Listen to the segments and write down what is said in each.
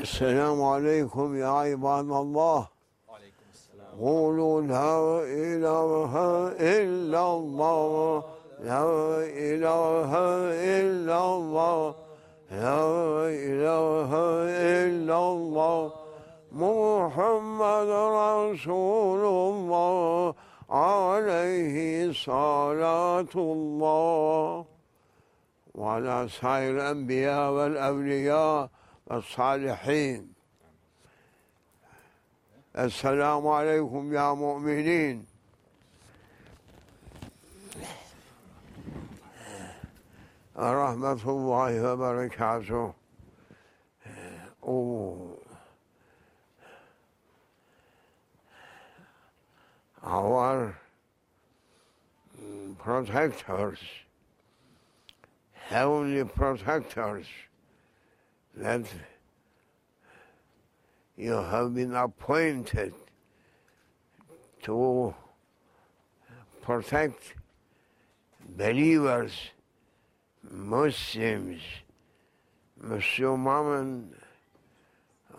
السلام عليكم يا عباد الله. قولوا لا إله إلا الله. لا إله إلا الله. لا إله إلا الله. محمد رسول الله عليه صلاة الله. وعلى سائر الأنبياء والأولياء والصالحين السلام عليكم يا مؤمنين. ورحمة الله وبركاته. Oh. Our protectors, heavenly protectors, that you have been appointed to protect believers, Muslims, Müslümanın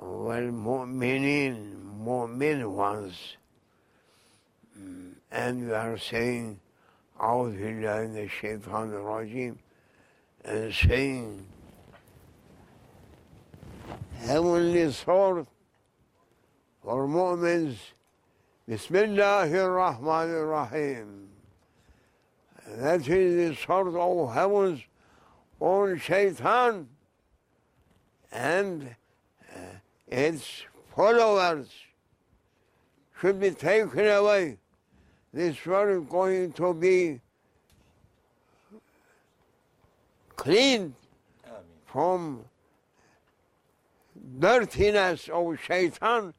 ve mu'minin, mu'min ones. Mm, And we are saying, أعوذ بالله من الشيطان الرجيم, and saying, heavenly sword for Muslims. Bismillahir Rahmanir Rahim. That is the sword of heaven's on shaitan and uh, its followers should be taken away. This world is going to be cleaned from dirtiness of shaitan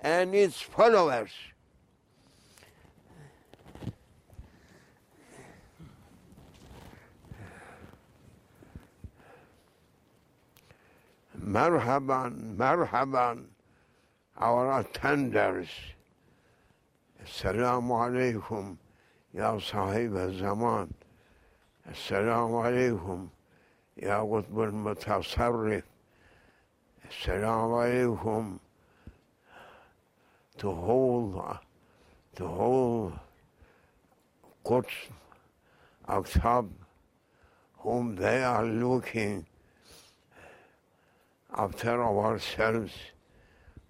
and its followers. Marhaban, marhaban, our attenders. Assalamu alaikum, ya sahib zaman. Assalamu alaikum, ya qutb al-mutasarrif. Salam Alaikum to whole, to whole Quds Aqtab whom they are looking after ourselves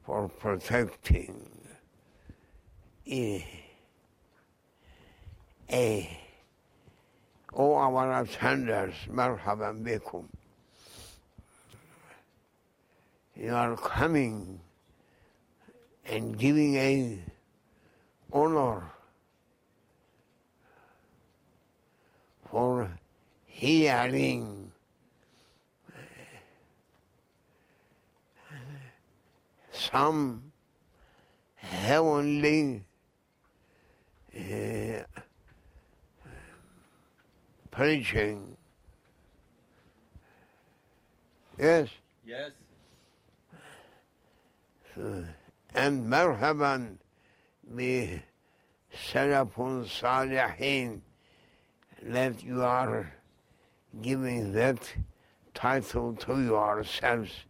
for protecting. A, a, all our attenders, Merhaba bikum. You are coming and giving a honor for hearing some heavenly uh, preaching. Yes, Yes and مرحبا بسلف صالحين that you are giving that title to yourselves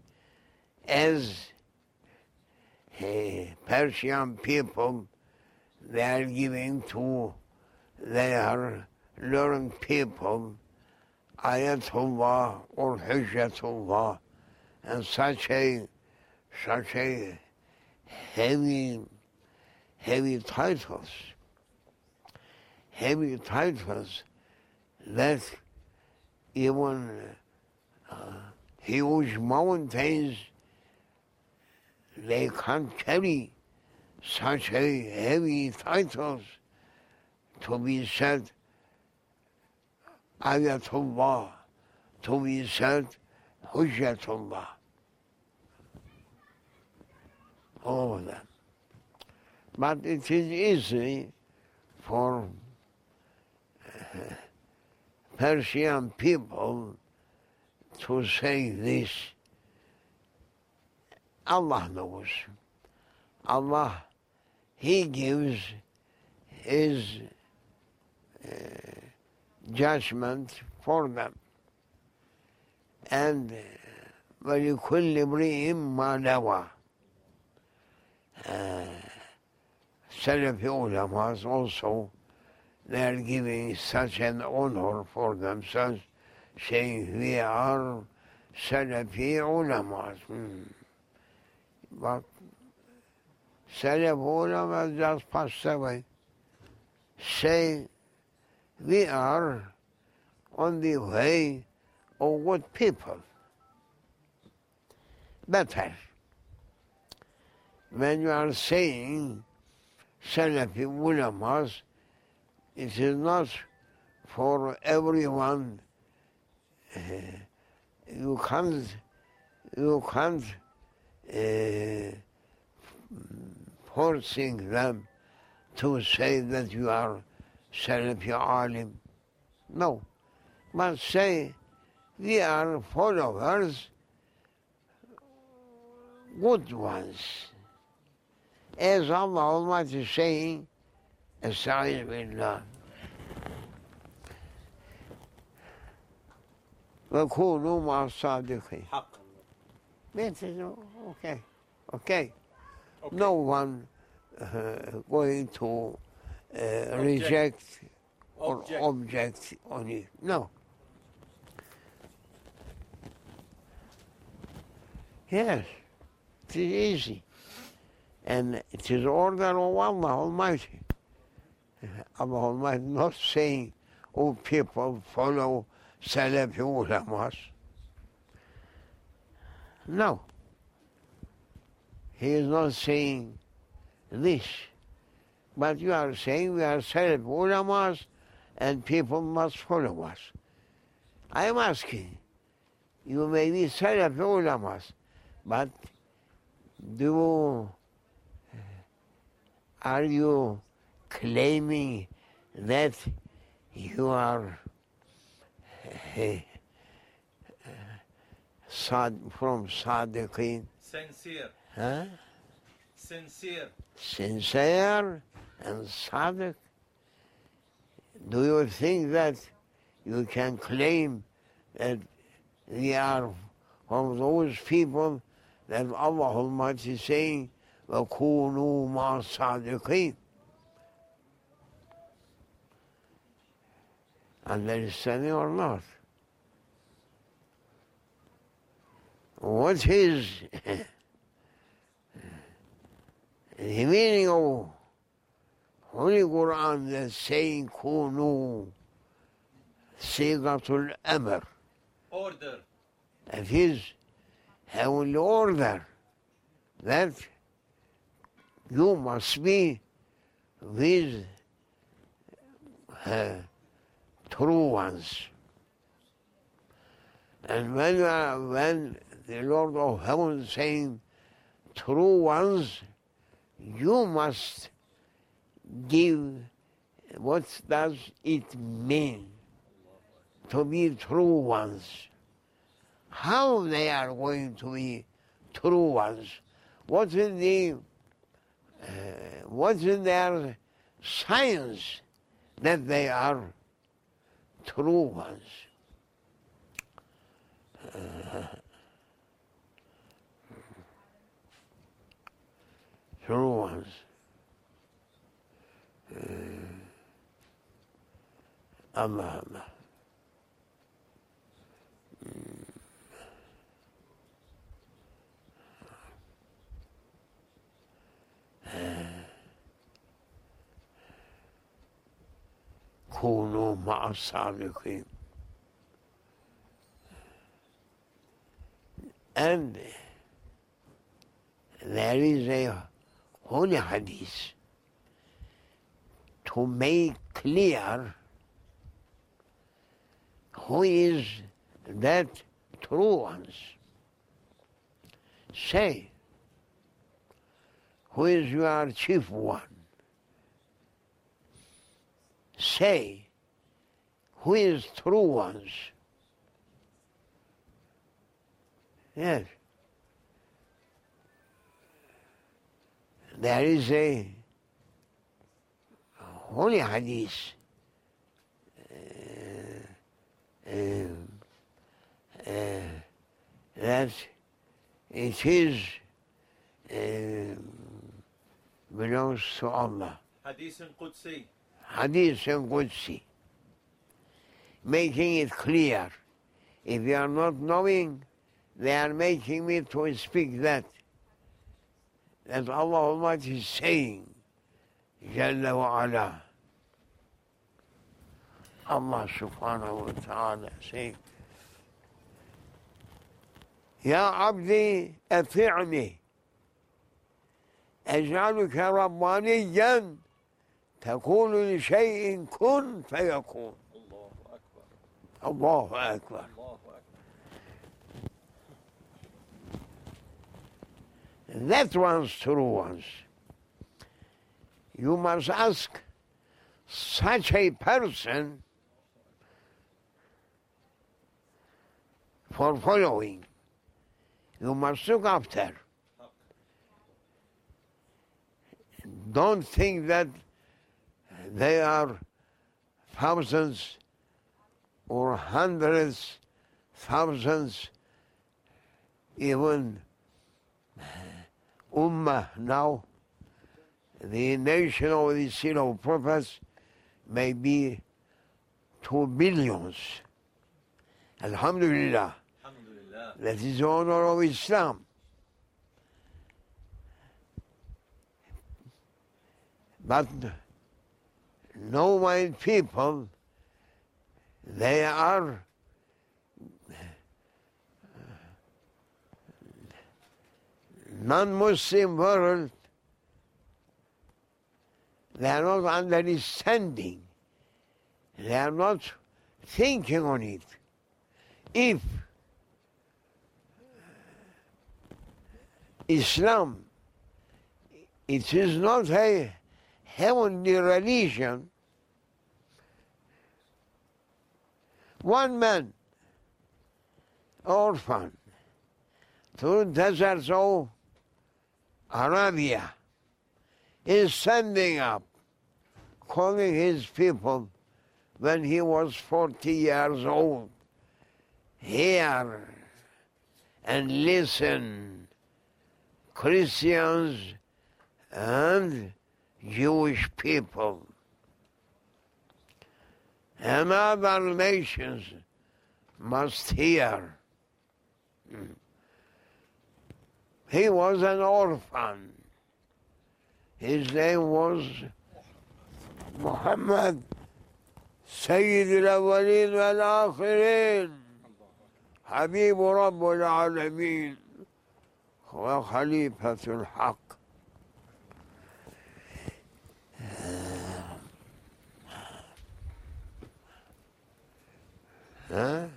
as a Persian people they are giving to their learned people Ayatullah or Hujjatullah and such a such a heavy heavy titles heavy titles that even uh, huge mountains they can't carry such a heavy titles to be said Ayatullah, to be said Hujjatullah All of them. But it is easy for uh, Persian people to say this. Allah knows. Allah, He gives His uh, judgment for them. And uh, ولكل امرئ ما نوى uh, Salafi ulamas also they are giving such an honor for themselves saying we are Salafi ulamas hmm. but Salaf ulama just passed away say we are on the way of good people. Better when you are saying Salafi ulamas, it is not for everyone. Uh, you can't, you can't uh, forcing them to say that you are Salafi alim. No, but say we are followers, good ones as Allah Almighty is saying, Estaiz billah. وكونوا مع الصادقين. حقا It is okay, okay. No one uh, going to uh, reject or Object. object on it. No. Yes, it is easy. And it is order of Allah Almighty. Allah Almighty not saying, oh people follow Salafi ulamas. No. He is not saying this. But you are saying we are Salafi ulamas and people must follow us. I am asking, you may be Salafi ulamas, but do are you claiming that you are uh, sad, from Sadiqin? sincere Huh? sincere Sincere and Sadiq? Do you think that you can claim that we are from those people that Allah Almighty is saying, ve kunu ma sadikin. Benden istemiyorlar. What is the meaning of Holy Quran that saying kunu sigatul emr? Order. That is heavenly order. That you must be with uh, true ones. And when, you are, when the Lord of Heaven is saying true ones, you must give what does it mean to be true ones how they are going to be true ones. What is the uh, what is their science that they are true ones? Uh, true ones. Uh, Allah, Allah. كونوا مع الصادقين and there is a holy hadith to make clear who is that true ones. Say, who is your chief one? Say, who is true ones? Yes. There is a holy hadith uh, uh, uh, that it is uh, belongs to Allah. حديث قدسي Hadith and Qudsi, making it clear. If you are not knowing, they are making me to speak that. That Allah Almighty is saying, Jalla wa ala. Allah subhanahu wa ta'ala saying, يا عبدي أطيعني أجعلك ربانيا تقول لشيء كن فيكون الله أكبر الله أكبر الله أكبر That one's true ones. You must ask such a person for following. You must look after. don't think that they are thousands or hundreds, thousands, even uh, Ummah now, the nation of the Seal of prophets may be two billions. Alhamdulillah. Alhamdulillah. That is the honor of Islam. But no white people, they are non-Muslim world, they are not understanding. They are not thinking on it. If Islam, it is not a heavenly religion, one man, orphan, through deserts of Arabia, is standing up, calling his people when he was 40 years old. Hear and listen, Christians and Jewish people and other nations must hear. He was an orphan. His name was Muhammad سيد الأولين والآخرين حبيب رب العالمين وخليفة الحق Through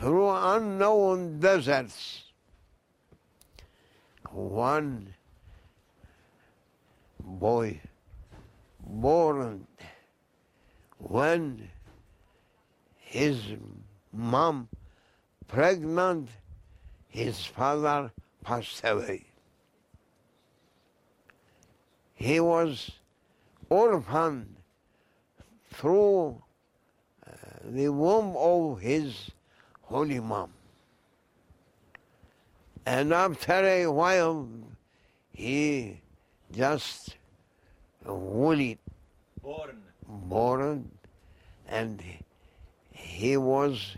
unknown deserts, one boy born when his mom pregnant, his father passed away. He was orphaned through uh, the womb of his holy mom. And after a while, he just woolly born born and he was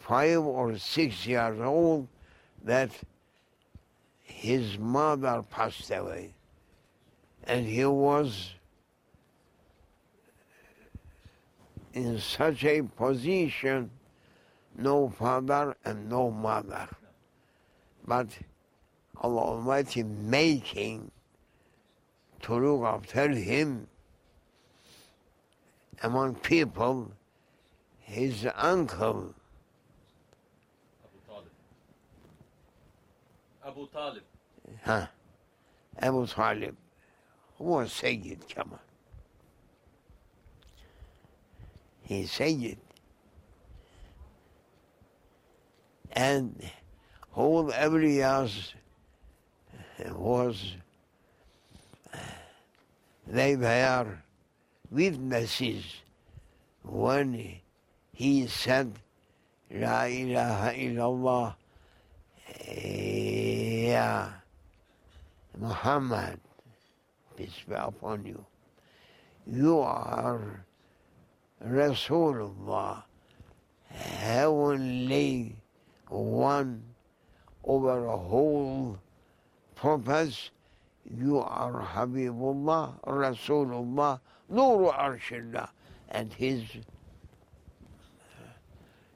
five or six years old that his mother passed away and he was in such a position, no father and no mother. But Allah Almighty making to look after him among people, his uncle. Abu Talib. Abu Talib. Huh. Abu Talib. Who was Sayyid Kamal? He's it. And whole awliyas uh, was uh, they were witnesses when he said, La ilaha illallah, uh, Ya Muhammad, peace be upon you, you are Rasulullah, heavenly one over a whole purpose. You are Habibullah, Rasulullah, Nur Arshillah, and his uh,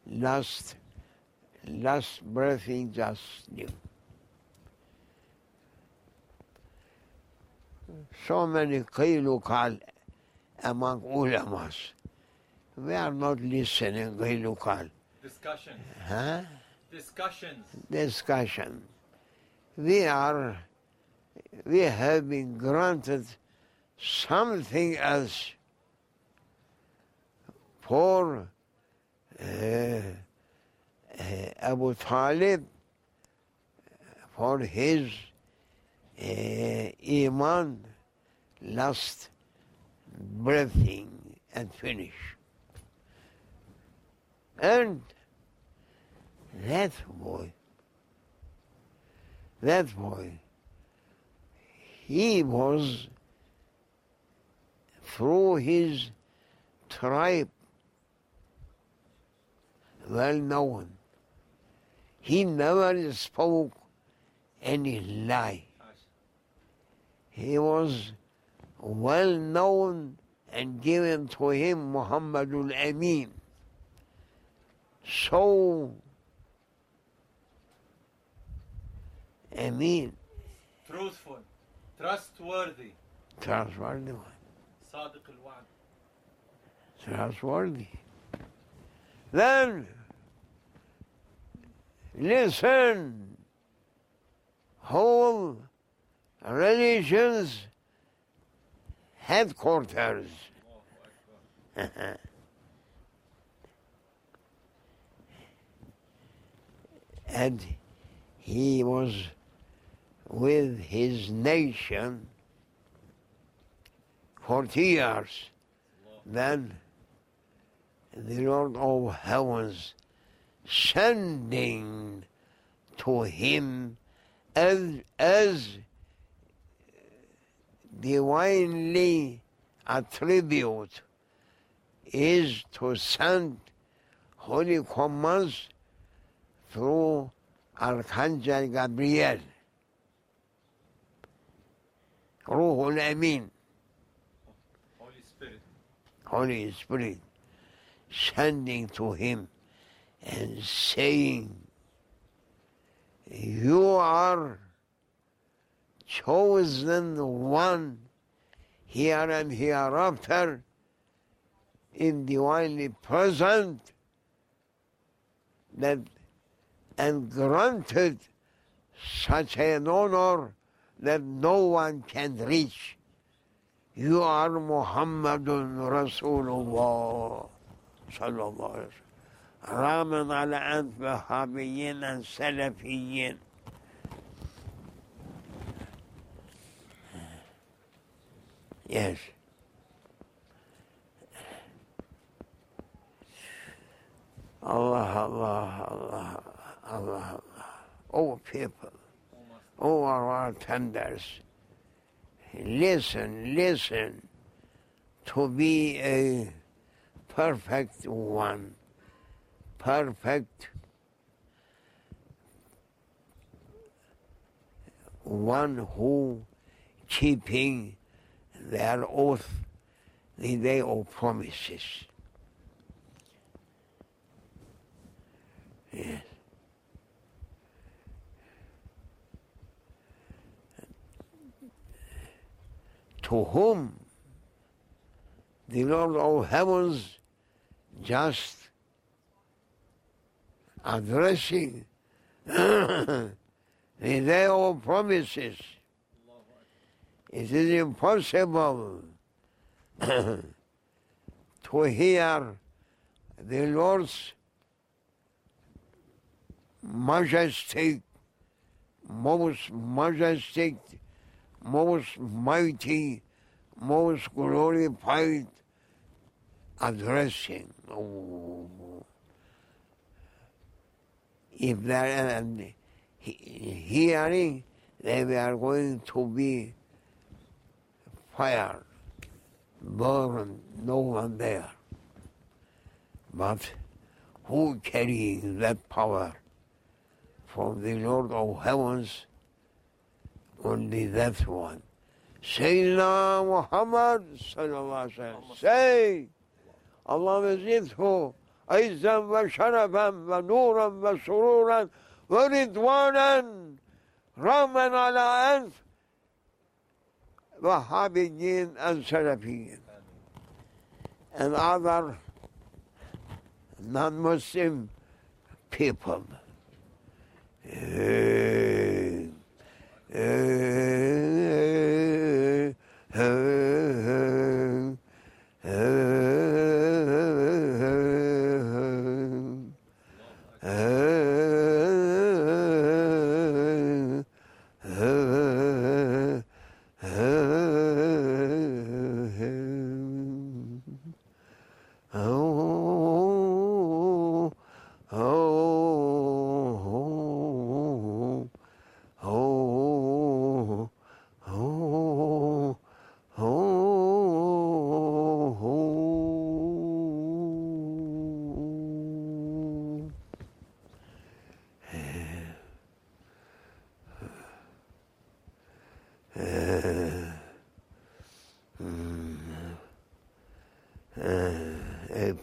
last last breathing just knew. So many qilukal among ulamas. We are not listening qilukal. Discussions. Huh? Discussions. discussion. We are, we have been granted something else for uh, Abu Talib, for his uh, iman, last breathing and finish. And that boy, that boy, he was through his tribe well known. He never spoke any lie. He was well known and given to him Muhammadul Amin. So Amin, Truthful. Trustworthy. trustworthy one, صادق الوعد. trustworthy. Then listen, whole religions headquarters. and he was with his nation 40 years. Then the Lord of heavens sending to him as, as divinely attribute is to send holy commands through Archangel Gabriel, Ruhul Amin, Holy Spirit. Holy Spirit, sending to him and saying, You are chosen one here and hereafter in divinely present that and granted such an honor that no one can reach. You are Muhammedun Rasulullah sallallahu aleyhi ve sellem. Rağmen ala ent vehhabiyyin en selefiyyin. Yes. Allah Allah Allah. Allah, Allah. Oh, people, oh, our tenders, listen, listen to be a perfect one, perfect one who keeping their oath the day of promises. To whom the Lord of heavens just addressing the day of promises. It is impossible to hear the Lord's majestic, most majestic, most mighty, most glorified addressing. If they're hearing, they are going to be fired, burned, no one there. But who carrying that power from the Lord of heavens? Only that one. Sayyidina Muhammad sallallahu aleyhi ve sellem. Say, Allah zidhu عزا وشرفا ونورا وسرورا ورضوانا رغما على أنف Wahhabiyyin and Salafiyyin and other non-Muslim people. Eh, hey, eh,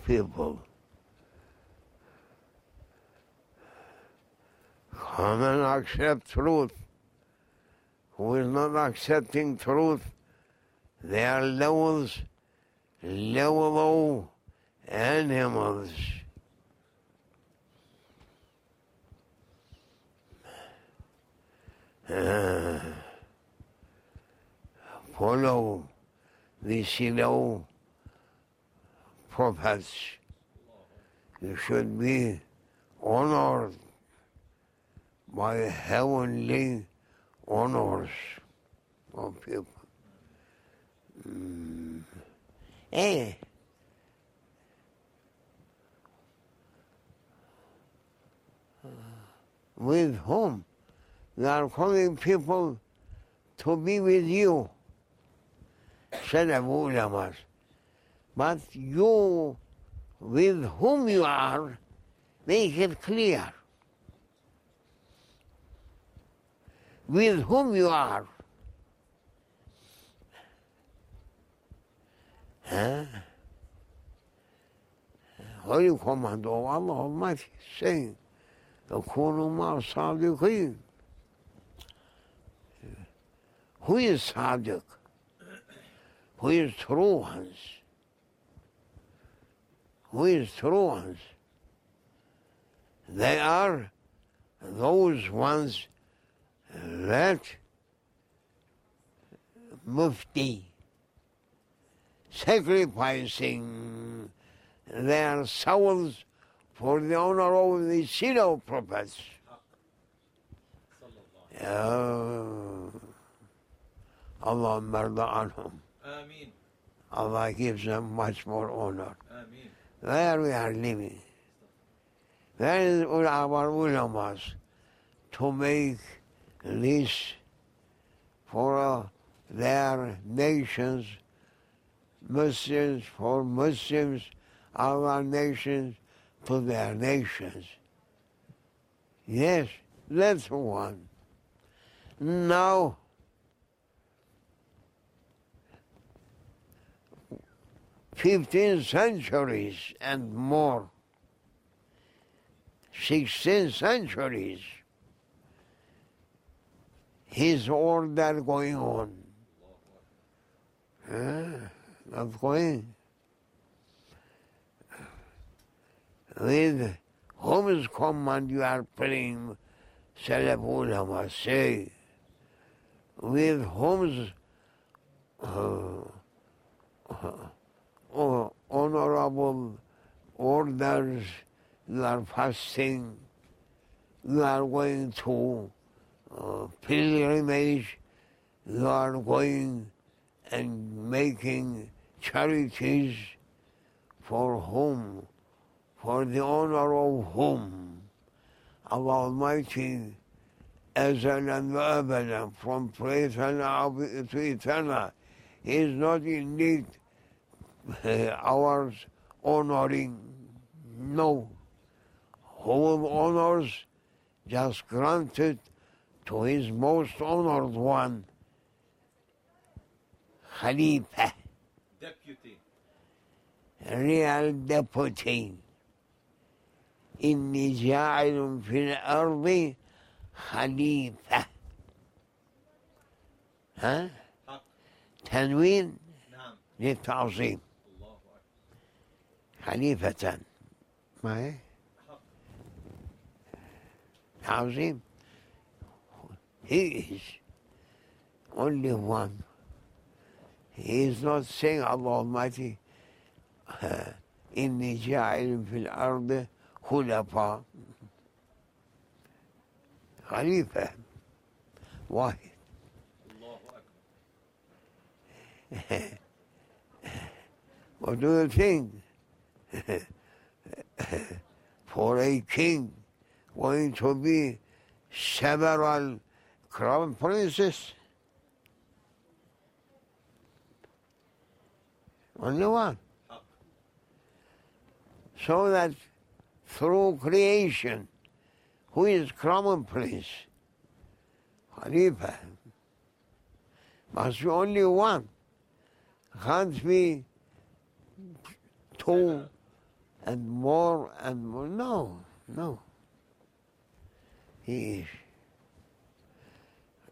people come and accept truth. Who is not accepting truth, they are levels, level of animals. Uh, follow the Seal of prophets. You should be honored by heavenly honors of people. Mm. Eh. With whom? They are calling people to be with you. Said Abu Ulamas but you, with whom you are, make it clear. With whom you are. Huh? Holy command of Allah Almighty saying, Kunumar Sadiqeen. Who is Sadiq? Who is true ones? Who is true ones? They are those ones that mufti sacrificing their souls for the honor of the Seal of prophets. Uh, Allah marda anhum. Ameen. Allah gives them much more honor. Ameen. There we are living. There is our ulamas to make this for uh, their nations, Muslims for Muslims, our nations for their nations. Yes, that's one. Now, fifteen centuries and more, sixteen centuries, his order going on. Huh? Not going. With whom's command you are praying, Salaf ulama say, with whom's uh, uh, honorable orders, you are fasting, you are going to uh, pilgrimage, you are going and making charities for whom, for the honor of whom, of Almighty Azal and Abadan, from place to eternal. He is not indeed need uh, ours honoring no whole honors just granted to his most honored one Khalifa Deputy. real deputy إني جاعل في الأرض خليفة ها حق. تنوين نعم. للتعظيم خليفة ما هي He is only one. He is not saying Allah Almighty إني جاعل في الأرض خلفاء خليفة واحد الله أكبر. What do you think? For a king going to be several crown princes? Only one. So that through creation, who is crown prince? Khalifa. Must be only one. Can't be two and more and more. No, no. He is.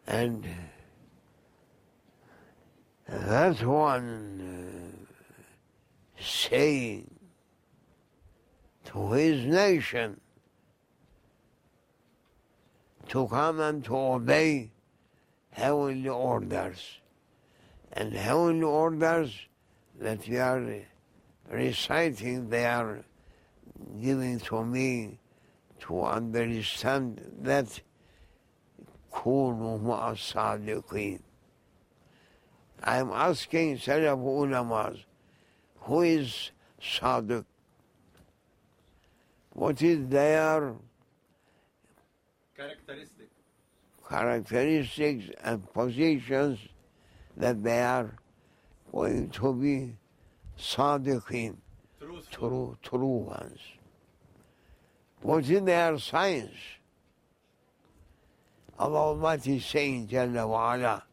And that one uh, saying to his nation to come and to obey heavenly orders. And heavenly orders that we are reciting, they are giving to me to understand that كونوا مع الصادقين. I'm asking Salaf ulamas, who is Sadiq? What is their Characteristic. characteristics and positions that they are going to be Sadiqin, Truthful. true, true ones. What is their science? Allah Almighty is saying, Jalla wa ala,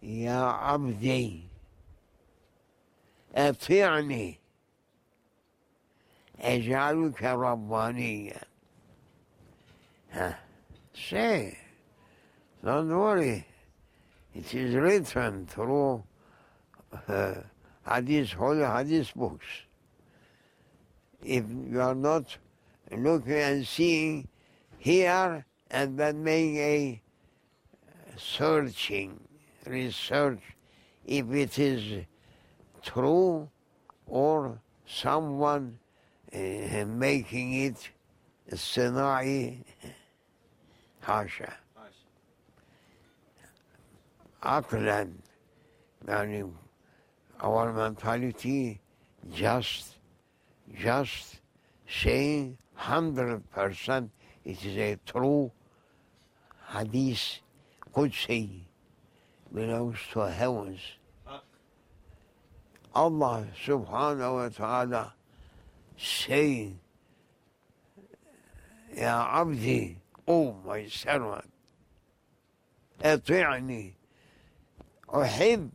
Ya abdi, أطيعني أجعلك ربانيا Huh. Say, don't worry. It is written through uh, hadith, whole hadith books. If you are not looking and seeing here and then making a searching research if it is true or someone uh, making it Sinai Hasha. Aklan, meaning our mentality just just saying hundred percent it is a true hadith Qudsi belongs to heavens حق. Allah subhanahu wa ta'ala saying يا عبدي Oh my servant اطيعني أحب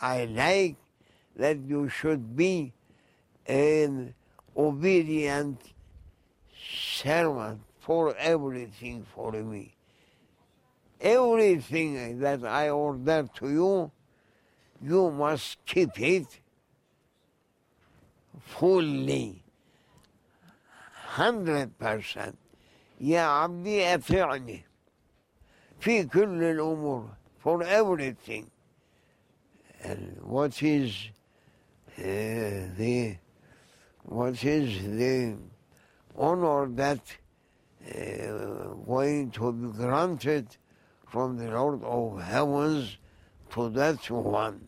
I like that you should be an obedient servant for everything for me. Everything that I order to you, you must keep it fully, hundred percent. يا عبدي أطيعني في كل الأمور for everything. And what is uh, the what is the honor that uh, going to be granted from the Lord of Heavens to that one?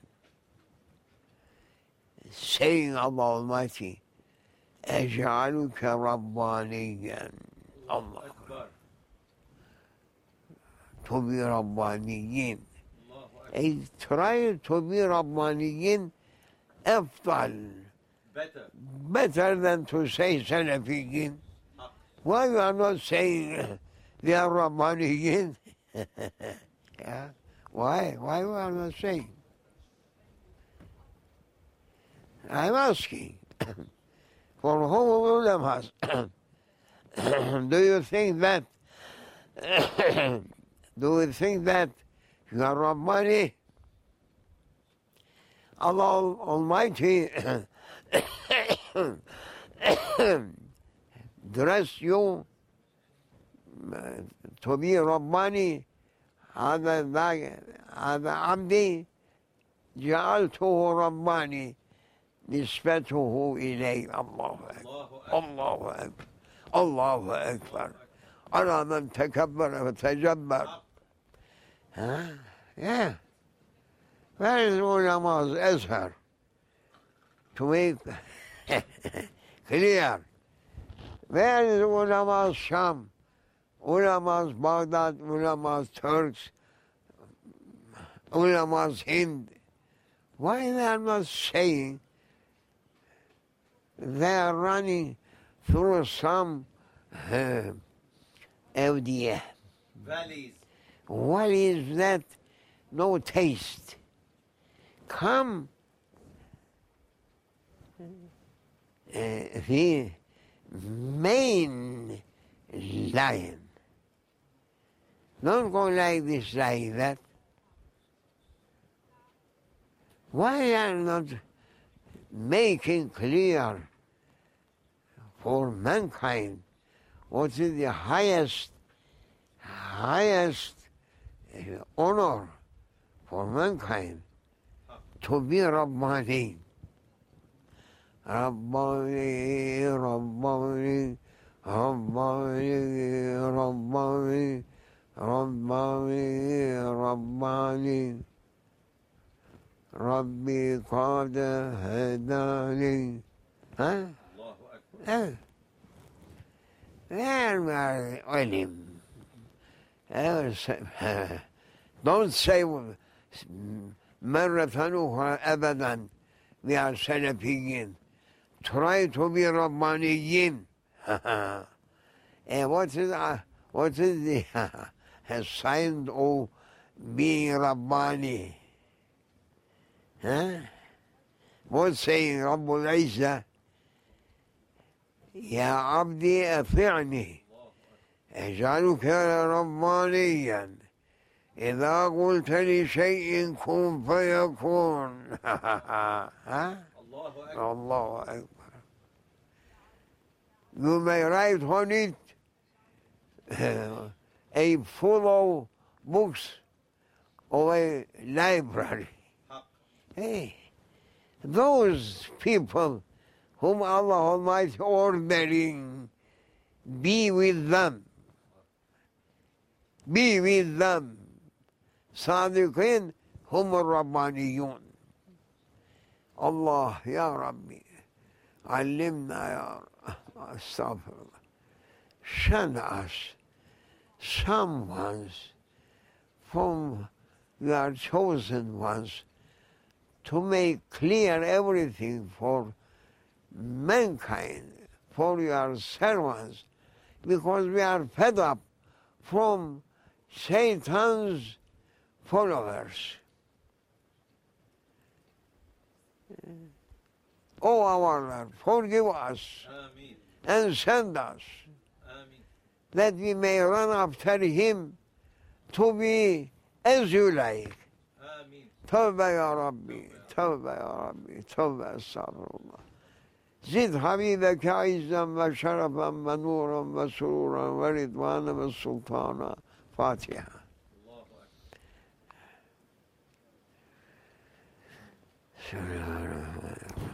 Saying of Almighty, Ej'aluka Rabbaniyan. Allah. To be Rabbaniyin try to be Rabbaniyin afdal. Better. Better than to say Salafiyin. Why you are not saying they are Rabbaniyin? yeah. Why? Why you are not saying? I'm asking. For whom ulemas? Do you think that? do you think that are Rabbani Allah Almighty dress you to be Rabbani هذا ذا- هذا عبدي جعلته رباني نسبته إلي الله أكبر. الله أكبر الله أكبر أنا من تكبر وتجبر ها yeah. Where is ulama's Azhar to make clear. Where is ulama's Sham. Ulama's Baghdad. Ulama's Turks. Ulama's Hind. Why they are not saying they are running through some uh, awdiya. Valleys. What is that? No taste. Come uh, the main line. Don't go like this, like that. Why are not making clear for mankind what is the highest, highest uh, honor for mankind to be Rabbani. Rabbani, Rabbani, Rabbani, Rabbani, Rabbani, Rabbani. ربي قد هداني ها؟ Allahu Akbar. لا لا علم Don't say مرة أخرى أبدا we are Salafiyin. Try to be Rabbaniyin. and what is, uh, what is the uh, sign of being Rabbani? Huh? What saying Rabbul Izza? Ya Abdi Ati'ni. أطعني اجعلك ربانيا إذا قلت لشيء كن فيكون ها Allahu Akbar. الله أكبر You may write on it a full of books of a library. Haq. Hey, those people whom Allah Almighty ordering, be with them. Be with them. صادقين هم الربانيون. الله يا ربي علمنا يا رب استغفر الله. Send us someone from your chosen ones to make clear everything for mankind, for your servants, because we are fed up from Satan's followers. Oh, our Lord, forgive us Ameen. and send us Ameen. that we may run after him to be as you like. Ameen. توبة يا ربي توبة يا ربي توبة استغفر الله زد حبيبك عزا وشرفا ونورا وسرورا ورضوانا وسلطانا فاتحة Allahu Akbar. بسم الله الرحمن الرحيم